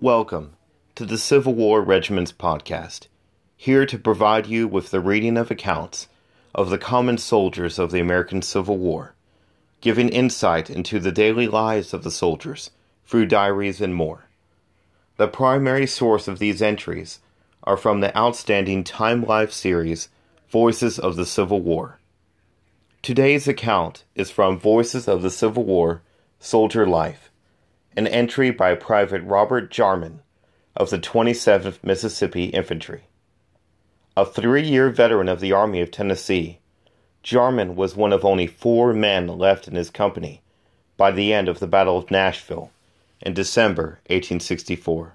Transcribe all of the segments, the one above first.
Welcome to the Civil War Regiments podcast, here to provide you with the reading of accounts of the common soldiers of the American Civil War, giving insight into the daily lives of the soldiers through diaries and more. The primary source of these entries are from the outstanding Time Life series Voices of the Civil War. Today's account is from Voices of the Civil War Soldier Life an entry by Private Robert Jarman of the 27th Mississippi Infantry. A three year veteran of the Army of Tennessee, Jarman was one of only four men left in his company by the end of the Battle of Nashville in December 1864.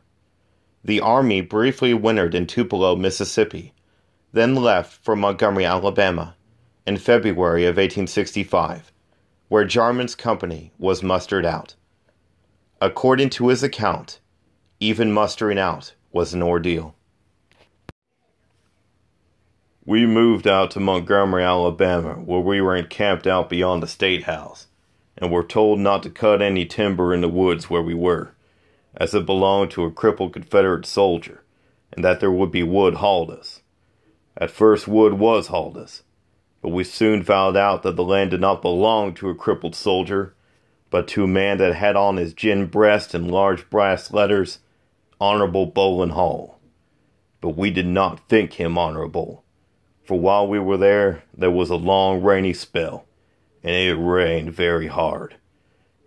The Army briefly wintered in Tupelo, Mississippi, then left for Montgomery, Alabama in February of 1865, where Jarman's company was mustered out. According to his account, even mustering out was an ordeal. We moved out to Montgomery, Alabama, where we were encamped out beyond the State House, and were told not to cut any timber in the woods where we were, as it belonged to a crippled Confederate soldier, and that there would be wood hauled us. At first, wood was hauled us, but we soon found out that the land did not belong to a crippled soldier, but to a man that had on his gin breast in large brass letters, Honorable Bolling Hall. But we did not think him honorable, for while we were there, there was a long rainy spell, and it rained very hard,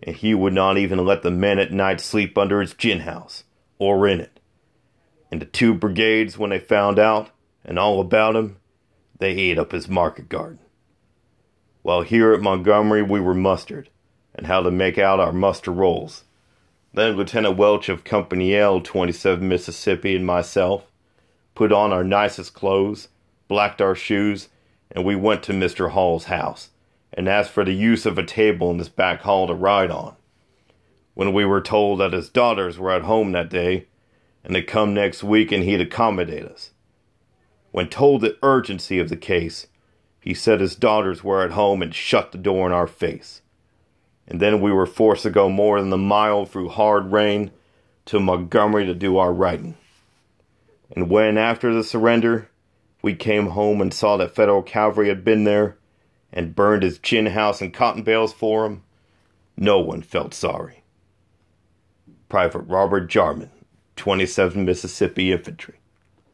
and he would not even let the men at night sleep under his gin house, or in it. And the two brigades, when they found out, and all about him, they ate up his market garden. While here at Montgomery we were mustered, and how to make out our muster rolls. Then Lieutenant Welch of Company L, 27 Mississippi, and myself put on our nicest clothes, blacked our shoes, and we went to Mr. Hall's house and asked for the use of a table in his back hall to ride on. When we were told that his daughters were at home that day and to come next week and he'd accommodate us. When told the urgency of the case, he said his daughters were at home and shut the door in our face and then we were forced to go more than a mile through hard rain to Montgomery to do our writing. And when, after the surrender, we came home and saw that Federal cavalry had been there and burned his gin house and cotton bales for him, no one felt sorry. Private Robert Jarman, 27 Mississippi Infantry.